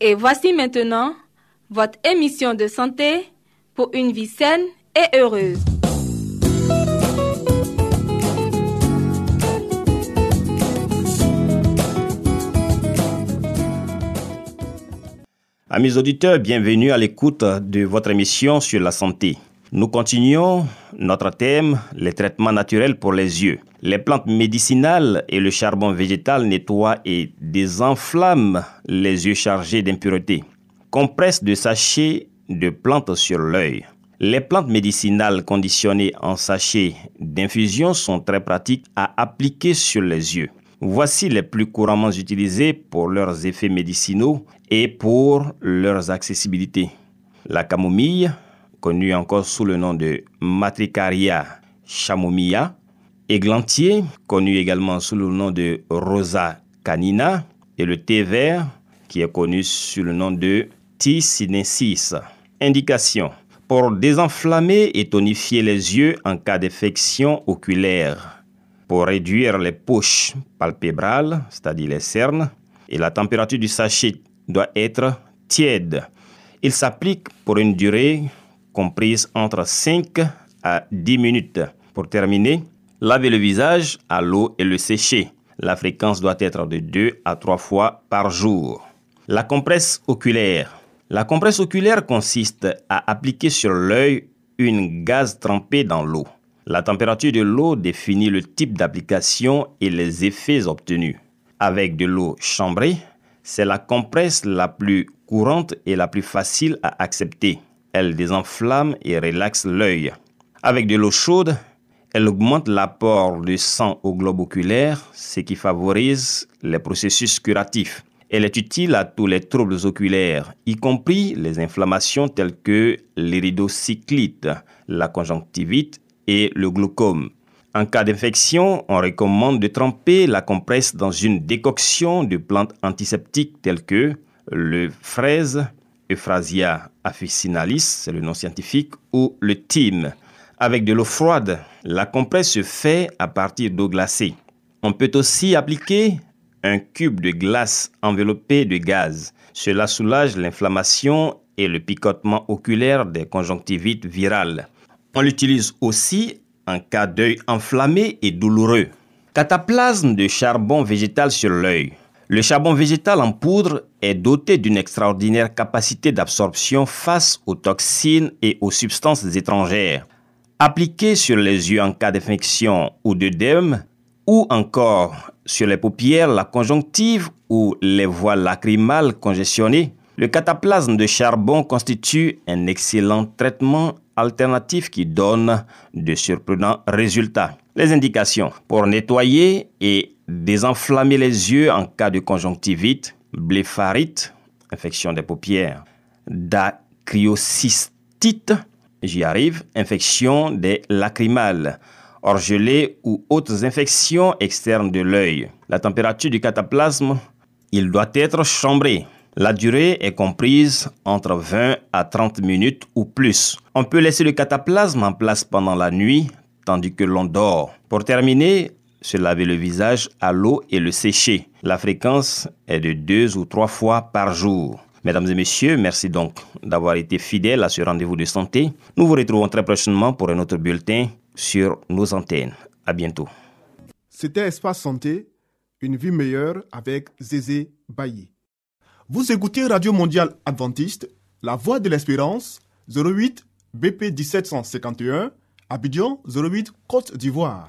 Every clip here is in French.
Et voici maintenant votre émission de santé pour une vie saine et heureuse. Amis auditeurs, bienvenue à l'écoute de votre émission sur la santé. Nous continuons notre thème, les traitements naturels pour les yeux. Les plantes médicinales et le charbon végétal nettoient et désenflamment les yeux chargés d'impuretés. Compresse de sachets de plantes sur l'œil. Les plantes médicinales conditionnées en sachets d'infusion sont très pratiques à appliquer sur les yeux. Voici les plus couramment utilisées pour leurs effets médicinaux et pour leurs accessibilités. La camomille, connue encore sous le nom de Matricaria chamomilla, églantier, connu également sous le nom de Rosa canina, et le thé vert, qui est connu sous le nom de T. sinensis. Indication pour désenflammer et tonifier les yeux en cas d'infection oculaire, pour réduire les poches palpébrales, c'est-à-dire les cernes, et la température du sachet doit être tiède. Il s'applique pour une durée comprise entre 5 à 10 minutes. Pour terminer, lavez le visage à l'eau et le sécher. La fréquence doit être de 2 à 3 fois par jour. La compresse oculaire. La compresse oculaire consiste à appliquer sur l'œil une gaz trempée dans l'eau. La température de l'eau définit le type d'application et les effets obtenus. Avec de l'eau chambrée, c'est la compresse la plus courante et la plus facile à accepter. Elle désenflamme et relaxe l'œil. Avec de l'eau chaude, elle augmente l'apport de sang au globe oculaire, ce qui favorise les processus curatifs. Elle est utile à tous les troubles oculaires, y compris les inflammations telles que l'iridocyclite, la conjonctivite et le glaucome. En cas d'infection, on recommande de tremper la compresse dans une décoction de plantes antiseptiques telles que le fraise, Euphrasia officinalis, c'est le nom scientifique, ou le thym. Avec de l'eau froide, la compresse se fait à partir d'eau glacée. On peut aussi appliquer un cube de glace enveloppé de gaz. Cela soulage l'inflammation et le picotement oculaire des conjonctivites virales. On l'utilise aussi en cas d'œil enflammé et douloureux. Cataplasme de charbon végétal sur l'œil. Le charbon végétal en poudre est doté d'une extraordinaire capacité d'absorption face aux toxines et aux substances étrangères. Appliqué sur les yeux en cas d'infection ou d'œdème, ou encore sur les paupières, la conjonctive ou les voies lacrymales congestionnées, le cataplasme de charbon constitue un excellent traitement alternatif qui donne de surprenants résultats. Les indications pour nettoyer et désenflammer les yeux en cas de conjonctivite, blépharite, infection des paupières, dacryocystite, j'y arrive, infection des lacrymales, orgelées ou autres infections externes de l'œil. La température du cataplasme, il doit être chambré. La durée est comprise entre 20 à 30 minutes ou plus. On peut laisser le cataplasme en place pendant la nuit tandis que l'on dort. Pour terminer, se laver le visage à l'eau et le sécher. La fréquence est de deux ou trois fois par jour. Mesdames et messieurs, merci donc d'avoir été fidèles à ce rendez-vous de santé. Nous vous retrouvons très prochainement pour un autre bulletin sur nos antennes. À bientôt. C'était Espace Santé, une vie meilleure avec Zézé Bailly. Vous écoutez Radio Mondiale Adventiste, La Voix de l'Espérance, 08 BP 1751, Abidjan 08 Côte d'Ivoire.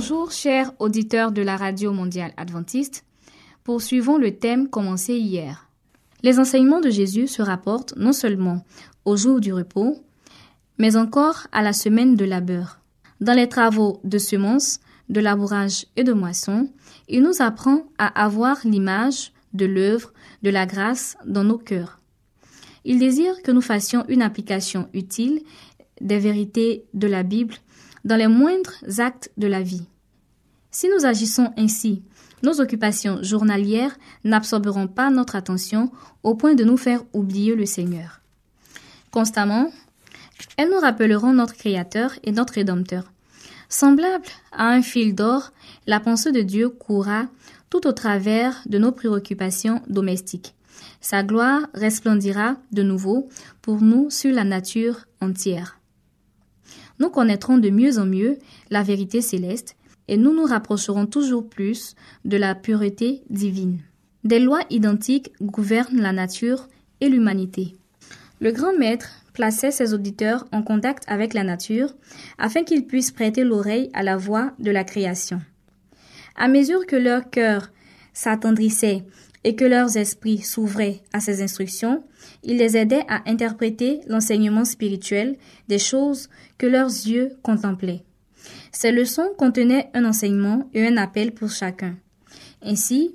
Bonjour chers auditeurs de la Radio mondiale adventiste. Poursuivons le thème commencé hier. Les enseignements de Jésus se rapportent non seulement au jour du repos, mais encore à la semaine de labeur. Dans les travaux de semences, de labourage et de moisson, il nous apprend à avoir l'image de l'œuvre de la grâce dans nos cœurs. Il désire que nous fassions une application utile des vérités de la Bible dans les moindres actes de la vie. Si nous agissons ainsi, nos occupations journalières n'absorberont pas notre attention au point de nous faire oublier le Seigneur. Constamment, elles nous rappelleront notre Créateur et notre Rédempteur. Semblable à un fil d'or, la pensée de Dieu courra tout au travers de nos préoccupations domestiques. Sa gloire resplendira de nouveau pour nous sur la nature entière. Nous connaîtrons de mieux en mieux la vérité céleste et nous nous rapprocherons toujours plus de la pureté divine. Des lois identiques gouvernent la nature et l'humanité. Le grand maître plaçait ses auditeurs en contact avec la nature afin qu'ils puissent prêter l'oreille à la voix de la création. À mesure que leur cœur s'attendrissait et que leurs esprits s'ouvraient à ses instructions, il les aidait à interpréter l'enseignement spirituel des choses que leurs yeux contemplaient. Ces leçons contenaient un enseignement et un appel pour chacun. Ainsi,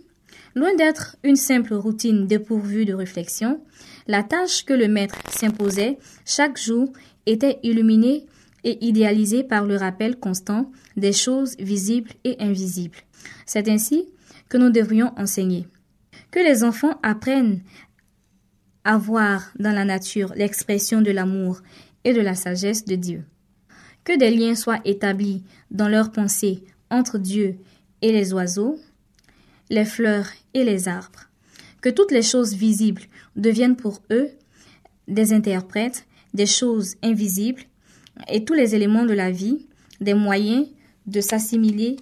loin d'être une simple routine dépourvue de réflexion, la tâche que le maître s'imposait chaque jour était illuminée et idéalisée par le rappel constant des choses visibles et invisibles. C'est ainsi que nous devrions enseigner. Que les enfants apprennent à voir dans la nature l'expression de l'amour et de la sagesse de Dieu que des liens soient établis dans leurs pensées entre Dieu et les oiseaux, les fleurs et les arbres, que toutes les choses visibles deviennent pour eux des interprètes des choses invisibles et tous les éléments de la vie des moyens de s'assimiler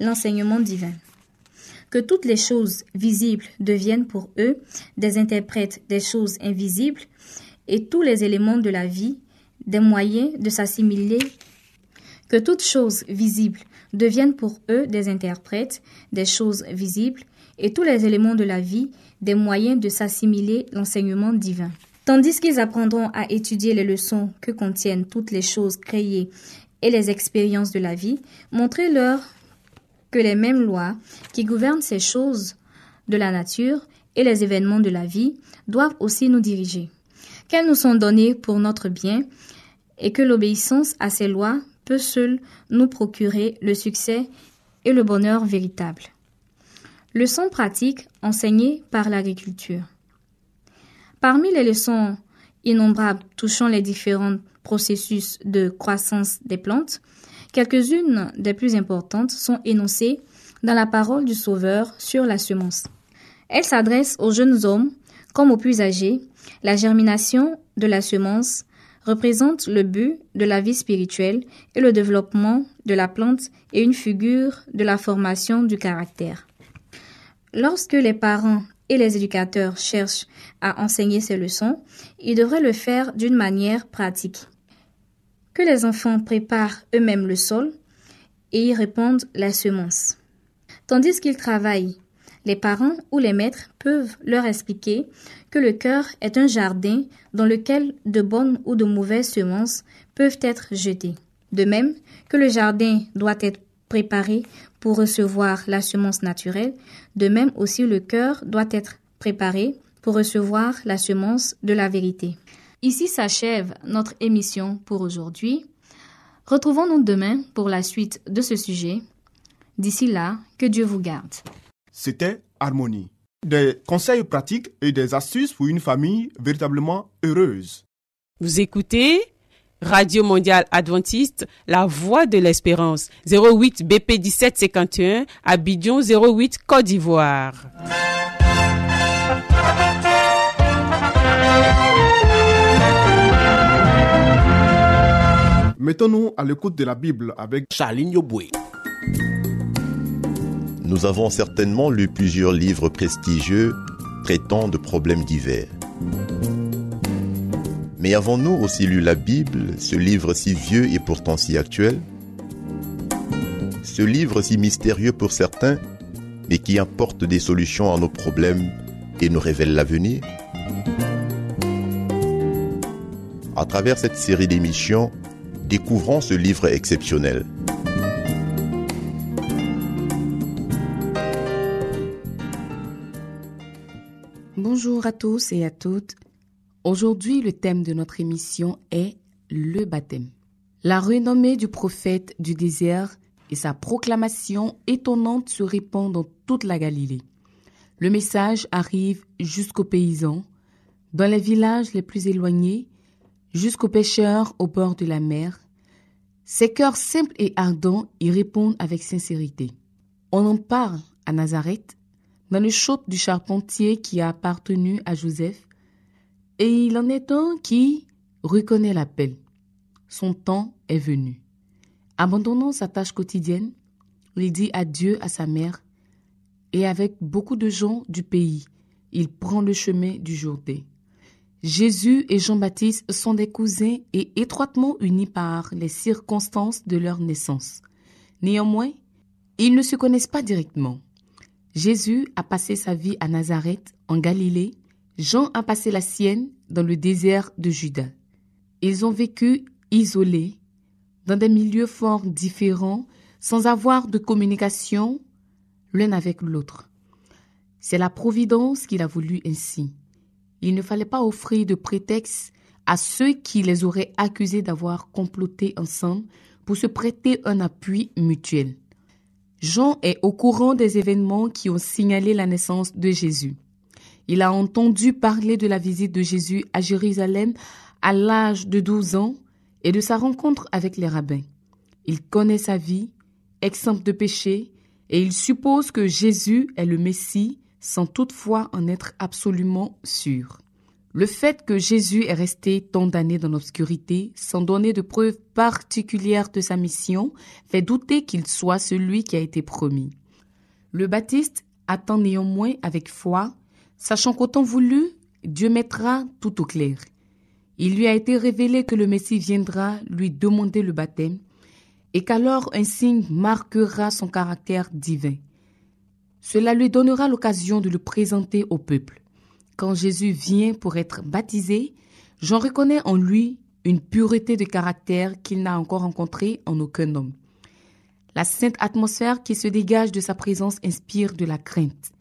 l'enseignement divin. Que toutes les choses visibles deviennent pour eux des interprètes des choses invisibles et tous les éléments de la vie des moyens de s'assimiler, que toutes choses visibles deviennent pour eux des interprètes des choses visibles et tous les éléments de la vie des moyens de s'assimiler l'enseignement divin. Tandis qu'ils apprendront à étudier les leçons que contiennent toutes les choses créées et les expériences de la vie, montrez-leur que les mêmes lois qui gouvernent ces choses de la nature et les événements de la vie doivent aussi nous diriger qu'elles nous sont données pour notre bien et que l'obéissance à ces lois peut seule nous procurer le succès et le bonheur véritable. Leçons pratiques enseignées par l'agriculture. Parmi les leçons innombrables touchant les différents processus de croissance des plantes, quelques-unes des plus importantes sont énoncées dans la parole du Sauveur sur la semence. Elle s'adresse aux jeunes hommes comme aux plus âgés la germination de la semence représente le but de la vie spirituelle et le développement de la plante et une figure de la formation du caractère. Lorsque les parents et les éducateurs cherchent à enseigner ces leçons, ils devraient le faire d'une manière pratique. Les enfants préparent eux-mêmes le sol et y répandent la semence. Tandis qu'ils travaillent les parents ou les maîtres peuvent leur expliquer que le cœur est un jardin dans lequel de bonnes ou de mauvaises semences peuvent être jetées. De même que le jardin doit être préparé pour recevoir la semence naturelle, de même aussi le cœur doit être préparé pour recevoir la semence de la vérité. Ici s'achève notre émission pour aujourd'hui. Retrouvons-nous demain pour la suite de ce sujet. D'ici là, que Dieu vous garde. C'était Harmonie. Des conseils pratiques et des astuces pour une famille véritablement heureuse. Vous écoutez Radio Mondiale Adventiste, la voix de l'espérance. 08 BP 1751, Abidjan 08 Côte d'Ivoire. Mettons-nous à l'écoute de la Bible avec Charline Yoboué. Nous avons certainement lu plusieurs livres prestigieux traitant de problèmes divers. Mais avons-nous aussi lu la Bible, ce livre si vieux et pourtant si actuel? Ce livre si mystérieux pour certains, mais qui apporte des solutions à nos problèmes et nous révèle l'avenir? À travers cette série d'émissions, découvrons ce livre exceptionnel. Bonjour à tous et à toutes. Aujourd'hui, le thème de notre émission est le baptême. La renommée du prophète du désert et sa proclamation étonnante se répand dans toute la Galilée. Le message arrive jusqu'aux paysans, dans les villages les plus éloignés, jusqu'aux pêcheurs au bord de la mer. Ces cœurs simples et ardents y répondent avec sincérité. On en parle à Nazareth, dans le chaude du charpentier qui a appartenu à Joseph, et il en est un qui reconnaît l'appel. Son temps est venu. Abandonnant sa tâche quotidienne, il dit adieu à sa mère, et avec beaucoup de gens du pays, il prend le chemin du Jourdain. Jésus et Jean-Baptiste sont des cousins et étroitement unis par les circonstances de leur naissance. Néanmoins, ils ne se connaissent pas directement. Jésus a passé sa vie à Nazareth, en Galilée. Jean a passé la sienne dans le désert de Juda. Ils ont vécu isolés, dans des milieux fort différents, sans avoir de communication l'un avec l'autre. C'est la Providence qu'il a voulu ainsi. Il ne fallait pas offrir de prétexte à ceux qui les auraient accusés d'avoir comploté ensemble pour se prêter un appui mutuel. Jean est au courant des événements qui ont signalé la naissance de Jésus. Il a entendu parler de la visite de Jésus à Jérusalem à l'âge de 12 ans et de sa rencontre avec les rabbins. Il connaît sa vie, exempte de péché, et il suppose que Jésus est le Messie sans toutefois en être absolument sûr. Le fait que Jésus est resté tant d'années dans l'obscurité, sans donner de preuves particulières de sa mission, fait douter qu'il soit celui qui a été promis. Le Baptiste attend néanmoins avec foi, sachant qu'autant voulu, Dieu mettra tout au clair. Il lui a été révélé que le Messie viendra lui demander le baptême, et qu'alors un signe marquera son caractère divin. Cela lui donnera l'occasion de le présenter au peuple. Quand Jésus vient pour être baptisé, j'en reconnais en lui une pureté de caractère qu'il n'a encore rencontrée en aucun homme. La sainte atmosphère qui se dégage de sa présence inspire de la crainte.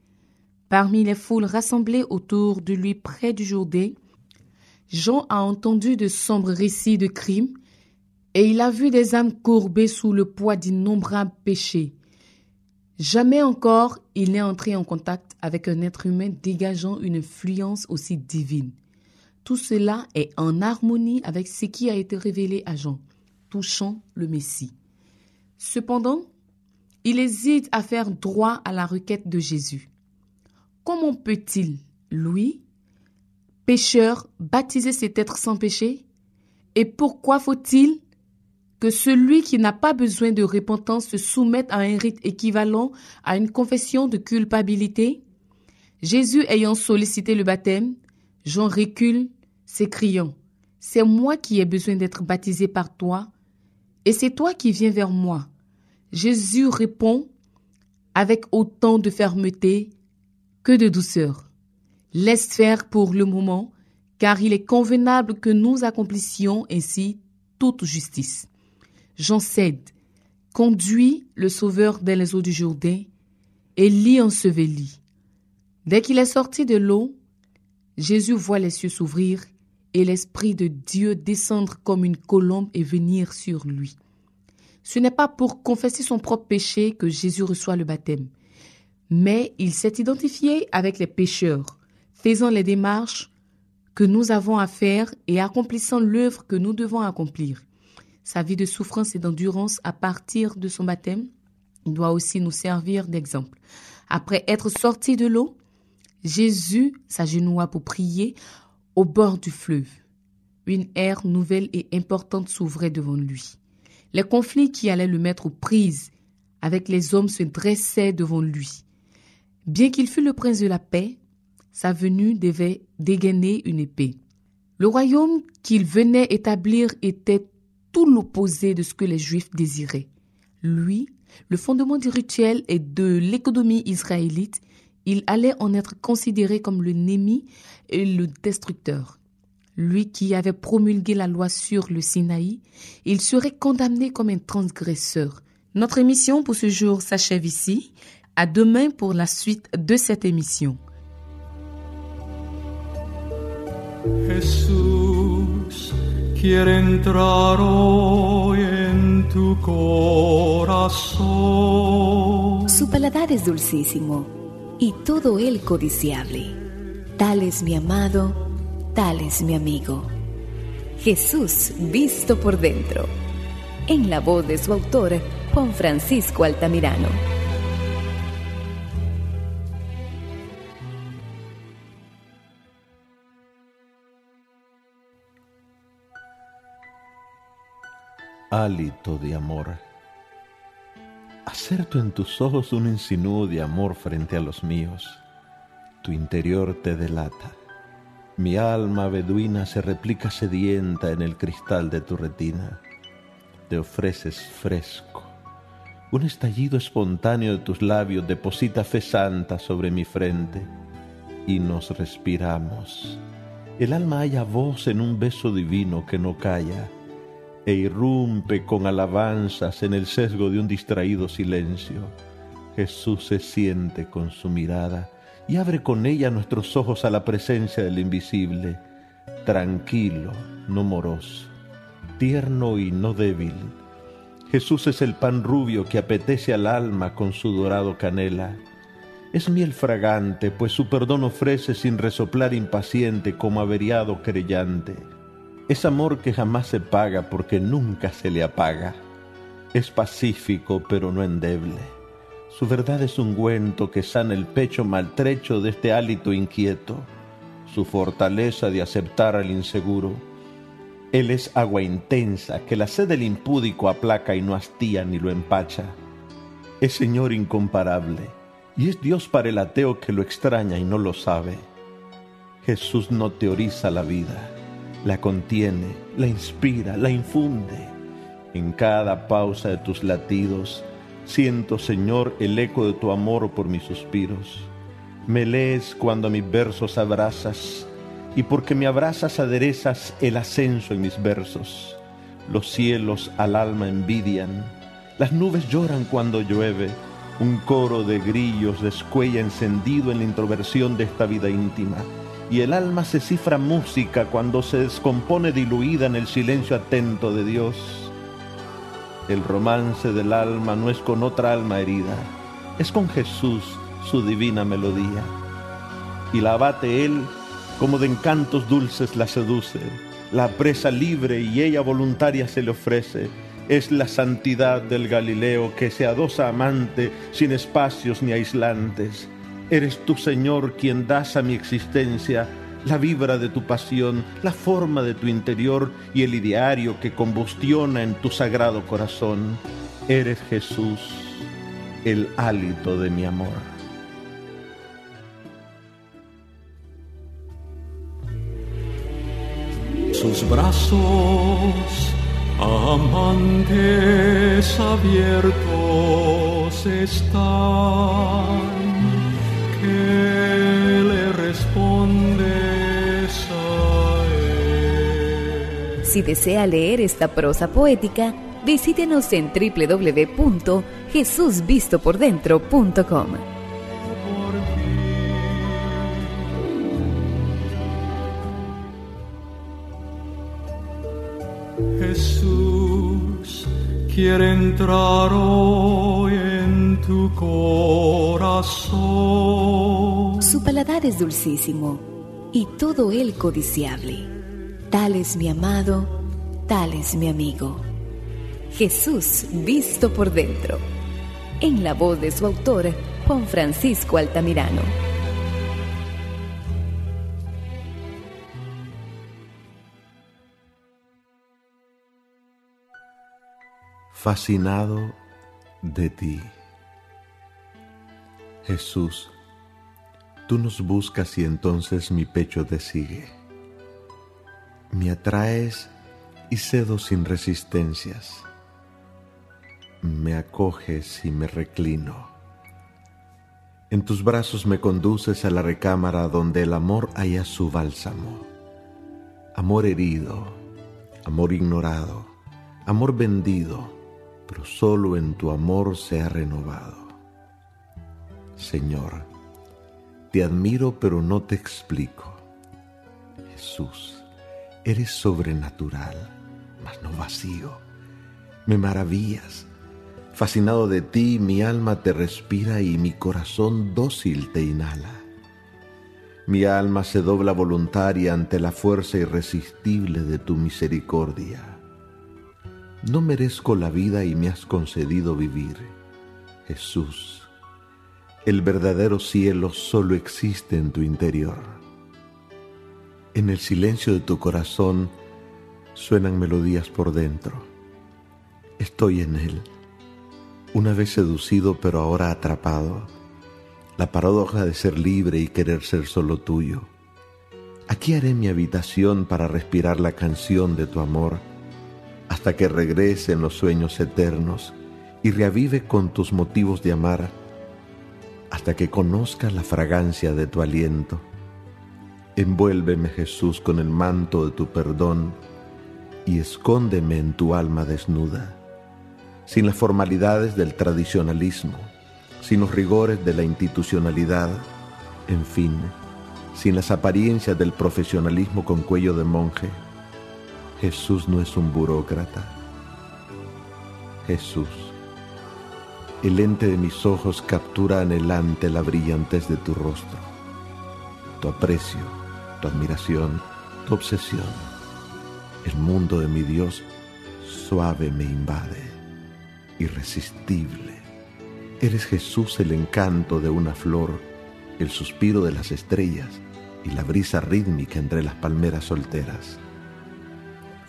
Parmi les foules rassemblées autour de lui près du Jourdain, Jean a entendu de sombres récits de crimes et il a vu des âmes courbées sous le poids d'innombrables péchés. Jamais encore il n'est entré en contact avec un être humain dégageant une influence aussi divine. Tout cela est en harmonie avec ce qui a été révélé à Jean, touchant le Messie. Cependant, il hésite à faire droit à la requête de Jésus. Comment peut-il, lui, pécheur, baptiser cet être sans péché? Et pourquoi faut-il que celui qui n'a pas besoin de repentance se soumette à un rite équivalent à une confession de culpabilité? Jésus ayant sollicité le baptême, Jean recule, s'écriant C'est moi qui ai besoin d'être baptisé par toi, et c'est toi qui viens vers moi. Jésus répond avec autant de fermeté que de douceur. Laisse faire pour le moment, car il est convenable que nous accomplissions ainsi toute justice. Jean cède, conduit le Sauveur dans les eaux du Jourdain et l'y ensevelit. Dès qu'il est sorti de l'eau, Jésus voit les cieux s'ouvrir et l'Esprit de Dieu descendre comme une colombe et venir sur lui. Ce n'est pas pour confesser son propre péché que Jésus reçoit le baptême, mais il s'est identifié avec les pécheurs, faisant les démarches que nous avons à faire et accomplissant l'œuvre que nous devons accomplir. Sa vie de souffrance et d'endurance à partir de son baptême doit aussi nous servir d'exemple. Après être sorti de l'eau, Jésus s'agenouilla pour prier au bord du fleuve. Une ère nouvelle et importante s'ouvrait devant lui. Les conflits qui allaient le mettre aux prises avec les hommes se dressaient devant lui. Bien qu'il fût le prince de la paix, sa venue devait dégainer une épée. Le royaume qu'il venait établir était tout l'opposé de ce que les Juifs désiraient. Lui, le fondement du rituel et de l'économie israélite, il allait en être considéré comme le Némi et le destructeur. Lui qui avait promulgué la loi sur le Sinaï, il serait condamné comme un transgresseur. Notre émission pour ce jour s'achève ici. À demain pour la suite de cette émission. Quiere entrar hoy en tu corazón. Su paladar es dulcísimo y todo él codiciable. Tal es mi amado, tal es mi amigo. Jesús visto por dentro. En la voz de su autor, Juan Francisco Altamirano. Hálito de amor. Acerto en tus ojos un insinuo de amor frente a los míos. Tu interior te delata. Mi alma beduina se replica sedienta en el cristal de tu retina. Te ofreces fresco. Un estallido espontáneo de tus labios deposita fe santa sobre mi frente y nos respiramos. El alma halla voz en un beso divino que no calla e irrumpe con alabanzas en el sesgo de un distraído silencio. Jesús se siente con su mirada y abre con ella nuestros ojos a la presencia del invisible, tranquilo, no moroso, tierno y no débil. Jesús es el pan rubio que apetece al alma con su dorado canela. Es miel fragante, pues su perdón ofrece sin resoplar impaciente como averiado creyente. Es amor que jamás se paga porque nunca se le apaga. Es pacífico pero no endeble. Su verdad es un ungüento que sana el pecho maltrecho de este hálito inquieto, su fortaleza de aceptar al inseguro. Él es agua intensa que la sed del impúdico aplaca y no hastía ni lo empacha. Es Señor incomparable y es Dios para el ateo que lo extraña y no lo sabe. Jesús no teoriza la vida la contiene, la inspira, la infunde. En cada pausa de tus latidos, siento, Señor, el eco de tu amor por mis suspiros. Me lees cuando a mis versos abrazas, y porque me abrazas aderezas el ascenso en mis versos. Los cielos al alma envidian, las nubes lloran cuando llueve, un coro de grillos descuella encendido en la introversión de esta vida íntima y el alma se cifra música cuando se descompone diluida en el silencio atento de Dios. El romance del alma no es con otra alma herida, es con Jesús su divina melodía. Y la abate él como de encantos dulces la seduce, la presa libre y ella voluntaria se le ofrece. Es la santidad del Galileo que se adosa amante sin espacios ni aislantes Eres tú, Señor, quien das a mi existencia la vibra de tu pasión, la forma de tu interior y el ideario que combustiona en tu sagrado corazón. Eres Jesús, el hálito de mi amor. Sus brazos amantes abiertos están Si desea leer esta prosa poética, visítenos en www.jesusvistopordentro.com. Jesús quiere entrar hoy en tu corazón. Su paladar es dulcísimo y todo él codiciable. Tal es mi amado, tal es mi amigo. Jesús visto por dentro. En la voz de su autor, Juan Francisco Altamirano. fascinado de ti. Jesús, tú nos buscas y entonces mi pecho te sigue. Me atraes y cedo sin resistencias. Me acoges y me reclino. En tus brazos me conduces a la recámara donde el amor haya su bálsamo. Amor herido, amor ignorado, amor vendido pero solo en tu amor se ha renovado. Señor, te admiro pero no te explico. Jesús, eres sobrenatural, mas no vacío. Me maravillas. Fascinado de ti, mi alma te respira y mi corazón dócil te inhala. Mi alma se dobla voluntaria ante la fuerza irresistible de tu misericordia. No merezco la vida y me has concedido vivir. Jesús, el verdadero cielo solo existe en tu interior. En el silencio de tu corazón suenan melodías por dentro. Estoy en él, una vez seducido pero ahora atrapado. La paradoja de ser libre y querer ser solo tuyo. Aquí haré mi habitación para respirar la canción de tu amor hasta que regrese en los sueños eternos y reavive con tus motivos de amar, hasta que conozca la fragancia de tu aliento. Envuélveme Jesús con el manto de tu perdón y escóndeme en tu alma desnuda, sin las formalidades del tradicionalismo, sin los rigores de la institucionalidad, en fin, sin las apariencias del profesionalismo con cuello de monje Jesús no es un burócrata. Jesús, el lente de mis ojos captura anhelante la brillantez de tu rostro, tu aprecio, tu admiración, tu obsesión. El mundo de mi Dios suave me invade, irresistible. Eres Jesús el encanto de una flor, el suspiro de las estrellas y la brisa rítmica entre las palmeras solteras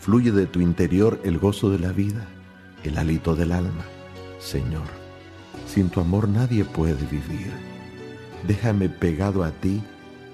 fluye de tu interior el gozo de la vida, el hálito del alma. Señor, sin tu amor nadie puede vivir. Déjame pegado a ti